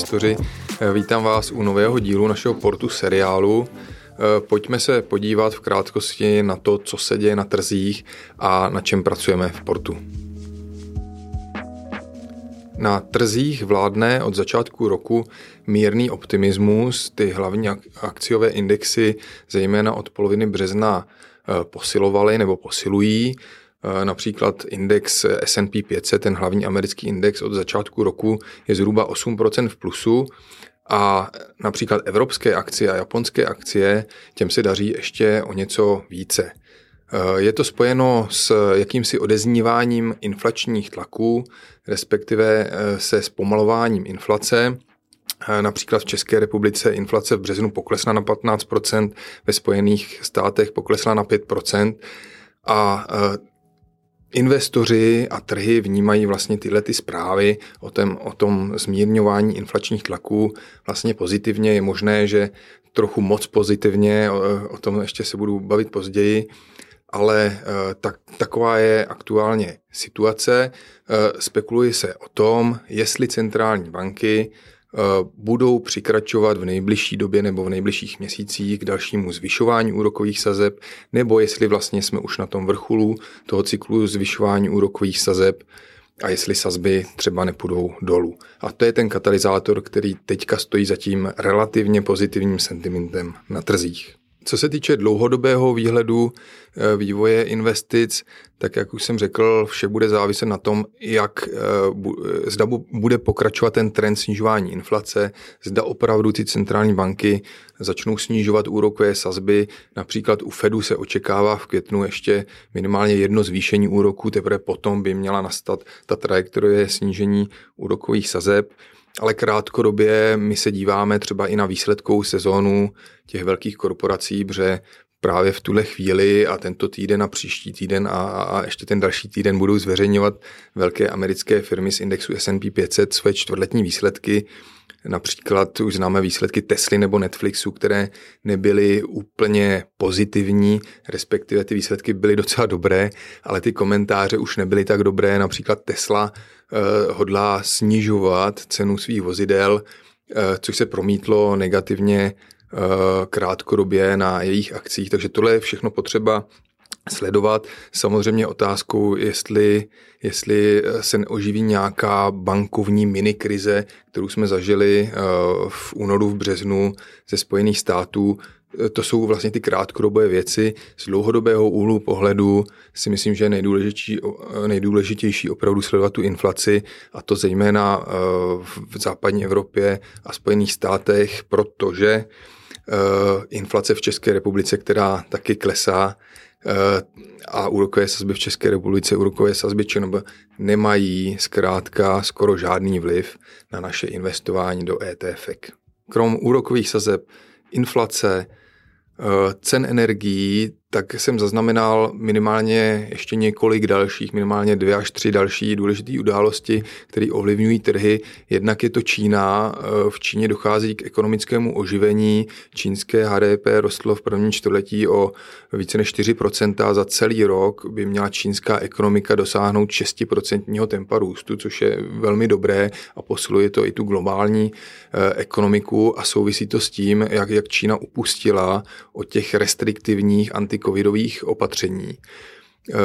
Investoři. Vítám vás u nového dílu našeho portu seriálu. Pojďme se podívat v krátkosti na to, co se děje na trzích a na čem pracujeme v portu. Na trzích vládne od začátku roku mírný optimismus. Ty hlavní akciové indexy, zejména od poloviny března, eh, posilovaly nebo posilují. Eh, například index S&P 500, ten hlavní americký index od začátku roku je zhruba 8% v plusu a například evropské akcie a japonské akcie, těm se daří ještě o něco více. Eh, je to spojeno s jakýmsi odezníváním inflačních tlaků, respektive eh, se zpomalováním inflace. Eh, například v České republice inflace v březnu poklesla na 15%, ve Spojených státech poklesla na 5%. A investoři a trhy vnímají vlastně tyhle ty zprávy o tom, o tom zmírňování inflačních tlaků vlastně pozitivně. Je možné, že trochu moc pozitivně, o, o tom ještě se budu bavit později, ale eh, tak, taková je aktuálně situace. Eh, spekuluje se o tom, jestli centrální banky budou přikračovat v nejbližší době nebo v nejbližších měsících k dalšímu zvyšování úrokových sazeb, nebo jestli vlastně jsme už na tom vrcholu toho cyklu zvyšování úrokových sazeb a jestli sazby třeba nepůjdou dolů. A to je ten katalyzátor, který teďka stojí za tím relativně pozitivním sentimentem na trzích. Co se týče dlouhodobého výhledu eh, vývoje investic, tak jak už jsem řekl, vše bude záviset na tom, jak eh, zda bude pokračovat ten trend snižování inflace, zda opravdu ty centrální banky začnou snižovat úrokové sazby. Například u Fedu se očekává v květnu ještě minimálně jedno zvýšení úroku, teprve potom by měla nastat ta trajektorie snížení úrokových sazeb ale krátkodobě my se díváme třeba i na výsledkovou sezónu těch velkých korporací, protože právě v tuhle chvíli a tento týden a příští týden a, a ještě ten další týden budou zveřejňovat velké americké firmy z indexu S&P 500 své čtvrtletní výsledky. Například už známe výsledky Tesly nebo Netflixu, které nebyly úplně pozitivní, respektive ty výsledky byly docela dobré, ale ty komentáře už nebyly tak dobré. Například Tesla eh, hodlá snižovat cenu svých vozidel, eh, což se promítlo negativně eh, krátkodobě na jejich akcích, takže tohle je všechno potřeba sledovat. Samozřejmě otázkou, jestli, jestli se neoživí nějaká bankovní minikrize, kterou jsme zažili eh, v únoru, v březnu ze Spojených států. To jsou vlastně ty krátkodobé věci. Z dlouhodobého úhlu pohledu si myslím, že je nejdůležitější, nejdůležitější opravdu sledovat tu inflaci a to zejména eh, v západní Evropě a Spojených státech, protože eh, inflace v České republice, která taky klesá, Eh, a úrokové sazby v České republice, úrokové sazby ČNB nemají zkrátka skoro žádný vliv na naše investování do ETF. Krom úrokových sazeb, inflace, eh, cen energií, tak jsem zaznamenal minimálně ještě několik dalších, minimálně dvě až tři další důležité události, které ovlivňují trhy. Jednak je to Čína. V Číně dochází k ekonomickému oživení. Čínské HDP rostlo v prvním čtvrtletí o více než 4%. Za celý rok by měla čínská ekonomika dosáhnout 6% tempa růstu, což je velmi dobré a posiluje to i tu globální eh, ekonomiku a souvisí to s tím, jak, jak Čína upustila od těch restriktivních anti covidových opatření. Eh,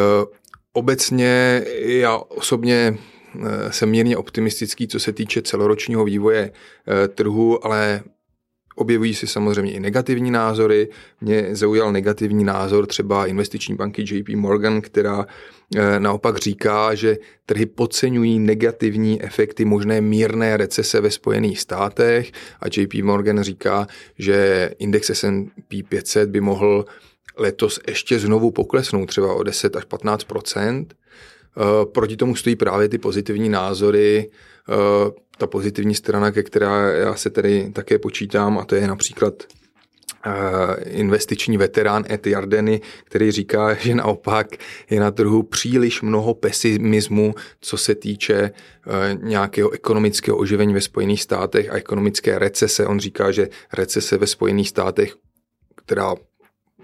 obecně já osobně eh, jsem mírně optimistický, co se týče celoročního vývoje eh, trhu, ale Objevují se samozřejmě i negativní názory. Mě zaujal negativní názor třeba investiční banky JP Morgan, která naopak říká, že trhy podceňují negativní efekty možné mírné recese ve Spojených státech a JP Morgan říká, že index S&P 500 by mohl letos ještě znovu poklesnou třeba o 10 až 15% eh, Proti tomu stojí právě ty pozitivní názory, eh, ta pozitivní strana, ke která já se tedy také počítám, a to je například eh, investiční veterán Ed Jardeny, který říká, že naopak je na trhu příliš mnoho pesimismu, co se týče nějakého ekonomického oživení ve Spojených státech a ekonomické recese. On říká, že recese ve Spojených státech, která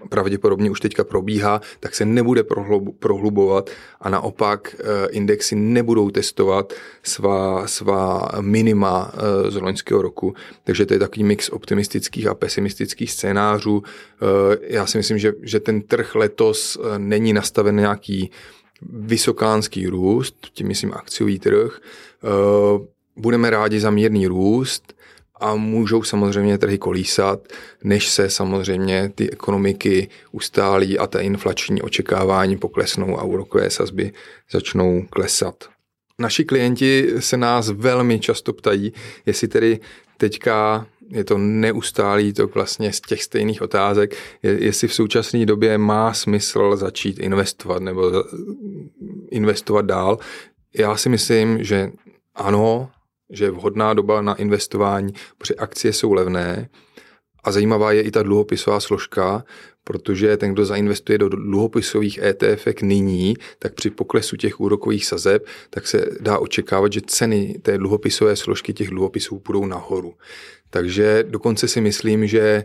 pravděpodobně už teďka probíhá, tak se nebude prohlubovat a naopak eh, indexy nebudou testovat svá, svá minima eh, z loňského roku. Takže to je takový mix optimistických a pesimistických scénářů. Eh, já si myslím, že, že ten trh letos není nastaven nějaký vysokánský růst, tím myslím akciový trh. Budeme rádi za mírný růst, a můžou samozřejmě trhy kolísat, než se samozřejmě ty ekonomiky ustálí a ta inflační očekávání poklesnou a úrokové sazby začnou klesat. Naši klienti se nás velmi často ptají, jestli tedy teďka je to neustálý to vlastně z těch stejných otázek, jestli v současné době má smysl začít investovat nebo investovat dál. Já si myslím, že ano, že je vhodná doba na investování, protože akcie jsou levné a zajímavá je i ta dluhopisová složka, protože ten, kdo zainvestuje do dluhopisových ETF nyní, tak při poklesu těch úrokových sazeb, tak se dá očekávat, že ceny té dluhopisové složky těch dluhopisů budou nahoru. Takže dokonce si myslím, že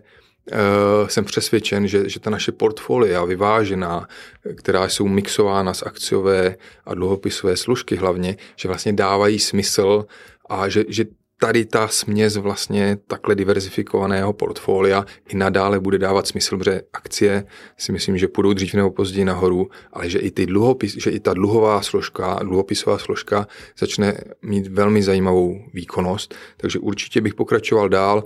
Uh, jsem přesvědčen, že, že ta naše portfolia vyvážená, která jsou mixována z akciové a dluhopisové složky hlavně, že vlastně dávají smysl a že, že tady ta směs vlastně takhle diverzifikovaného portfolia i nadále bude dávat smysl, protože akcie si myslím, že půjdou dřív nebo později nahoru, ale že i, ty dluhopis, že i ta dluhová složka, dluhopisová složka začne mít velmi zajímavou výkonnost, takže určitě bych pokračoval dál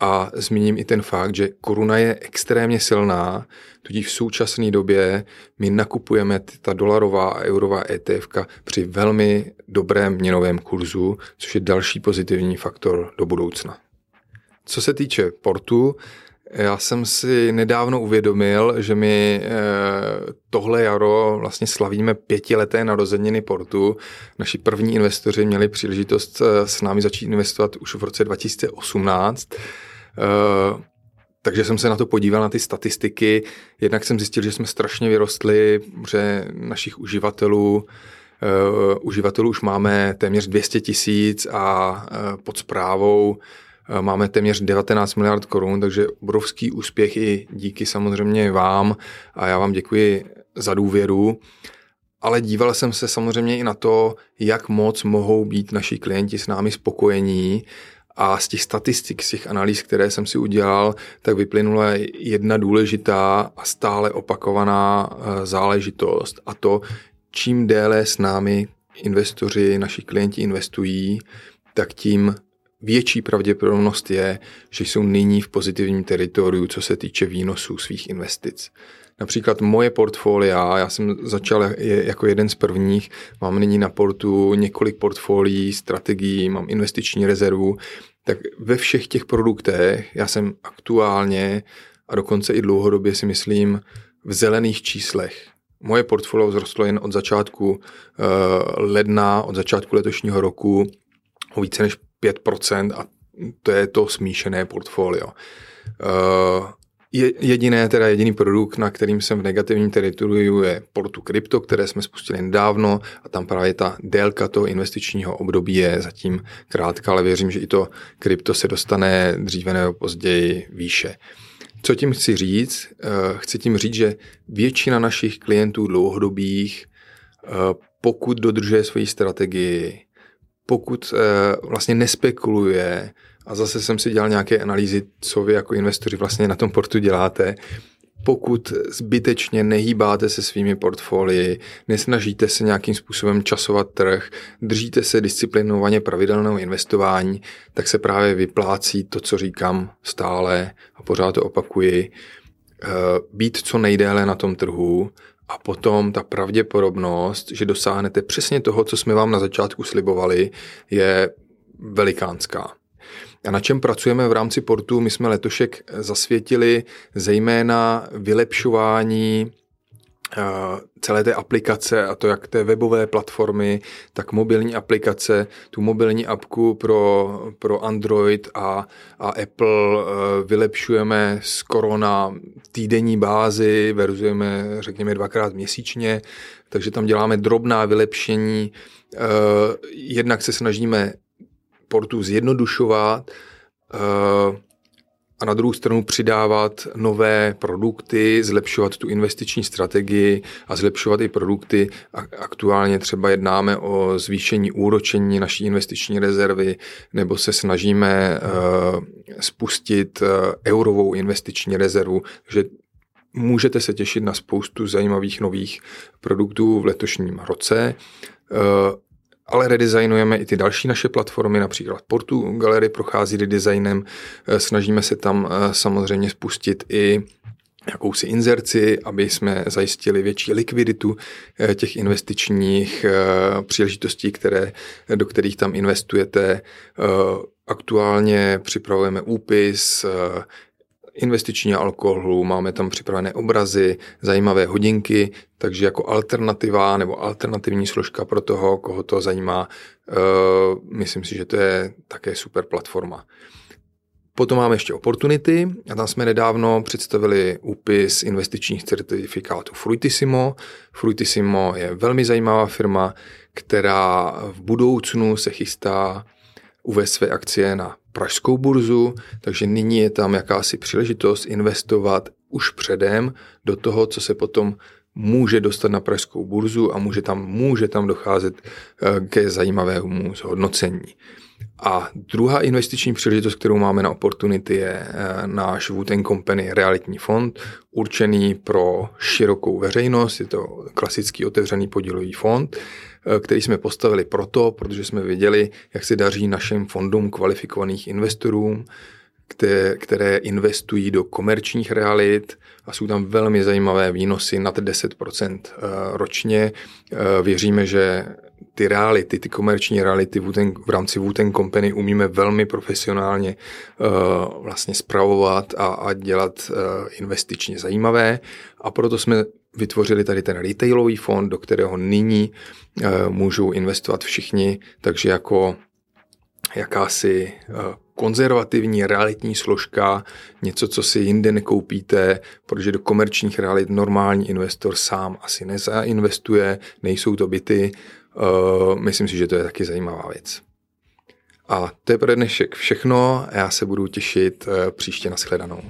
a zmíním i ten fakt, že koruna je extrémně silná, tudíž v současné době my nakupujeme ta dolarová a eurová ETF při velmi dobrém měnovém kurzu, což je další pozitivní faktor do budoucna. Co se týče portu, já jsem si nedávno uvědomil, že my eh, tohle jaro vlastně slavíme pětileté narozeniny portu. Naši první investoři měli příležitost eh, s námi začít investovat už v roce 2018 Eh, takže jsem se na to podíval, na ty statistiky. Jednak jsem zjistil, že jsme strašně vyrostli, že našich uživatelů Uh, uživatelů už máme téměř 200 tisíc a uh, pod zprávou máme téměř 19 miliard korun, takže obrovský úspěch i díky samozřejmě vám a já vám děkuji za důvěru. Ale díval jsem se samozřejmě i na to, jak moc mohou být naši klienti s námi spokojení a z těch statistik, z těch analýz, které jsem si udělal, tak vyplynula jedna důležitá a stále opakovaná eh, záležitost. A to, čím déle s námi investoři, naši klienti investují, tak tím větší pravděpodobnost je, že jsou nyní v pozitivním teritoriu, co se týče výnosů svých investic. Například moje portfolia, já jsem začal jako jeden z prvních, mám nyní na portu několik portfolií, strategií, mám investiční rezervu, tak ve všech těch produktech já jsem aktuálně a dokonce i dlouhodobě si myslím v zelených číslech. Moje portfolio vzrostlo jen od začátku uh, ledna, od začátku letošního roku o více než 5% a to je to smíšené portfolio. Je, jediné, teda jediný produkt, na kterým jsem v negativním teritoriu je Portu Crypto, které jsme spustili nedávno a tam právě ta délka toho investičního období je zatím krátká, ale věřím, že i to krypto se dostane dříve nebo později výše. Co tím chci říct? Eh, chci tím říct, že většina našich klientů dlouhodobých, eh, pokud dodržuje svoji strategii, pokud eh, vlastně nespekuluje, a zase jsem si dělal nějaké analýzy, co vy jako investoři vlastně na tom portu děláte. Pokud zbytečně nehýbáte se svými portfolii, nesnažíte se nějakým způsobem časovat trh, držíte se disciplinovaně pravidelného investování, tak se právě vyplácí to, co říkám stále a pořád to opakuji, eh, být co nejdéle na tom trhu a potom ta pravděpodobnost, že dosáhnete přesně toho, co jsme vám na začátku slibovali, je velikánská. A na čem pracujeme v rámci portu? My jsme letošek zasvětili zejména vylepšování celé té aplikace a to jak té webové platformy, tak mobilní aplikace, tu mobilní apku pro, pro Android a, a Apple eh, vylepšujeme skoro na týdenní bázi, verzujeme řekněme dvakrát měsíčně, takže tam děláme drobná vylepšení. Eh, jednak se snažíme portu zjednodušovat, uh, a na druhou stranu přidávat nové produkty, zlepšovat tu investiční strategii a zlepšovat i produkty. Aktuálně třeba jednáme o zvýšení úročení naší investiční rezervy nebo se snažíme spustit eurovou investiční rezervu, že můžete se těšit na spoustu zajímavých nových produktů v letošním roce ale redesignujeme i ty další naše platformy, například Portu Galery prochází redesignem, eh, snažíme se tam eh, samozřejmě spustit i jakousi inzerci, aby jsme zajistili větší likviditu eh, těch investičních příležitostí, které, do kterých tam investujete. Aktuálně připravujeme úpis, investiční alkoholu, máme tam připravené obrazy, zajímavé hodinky, takže jako alternativa nebo alternativní složka pro toho, koho to zajímá, uh, myslím si, že to je také super platforma. Potom máme ještě Opportunity a tam jsme nedávno představili úpis investičních certifikátů Fruitissimo. Fruitissimo je velmi zajímavá firma, která v budoucnu se chystá uvést své akcie na pražskou burzu, takže nyní je tam jakási příležitost investovat už předem do toho, co se potom může dostat na pražskou burzu a může tam, může tam docházet eh, ke zajímavému zhodnocení. A druhá investiční příležitost, kterou máme na Opportunity, je eh, náš Wooten Company realitní fond, určený pro širokou veřejnost. Je to klasický otevřený podílový fond, který jsme postavili proto, protože jsme viděli, jak se daří našim fondům kvalifikovaných investorům, které, které investují do komerčních realit a jsou tam velmi zajímavé výnosy nad 10% eh, ročně. Věříme, že ty reality, ty komerční reality v rámci Wooten Company umíme velmi profesionálně vlastně spravovat a, a dělat investičně zajímavé a proto jsme vytvořili tady ten retailový fond, do kterého nyní uh, můžou investovat všichni, takže jako jakási uh, konzervativní realitní složka, něco, co si jinde nekoupíte, protože do komerčních realit normální investor sám asi nezainvestuje, nejsou to byty, Uh, myslím si, že to je taky zajímavá věc. A to je pro dnešek všechno. Já se budu těšit příště na shledanou.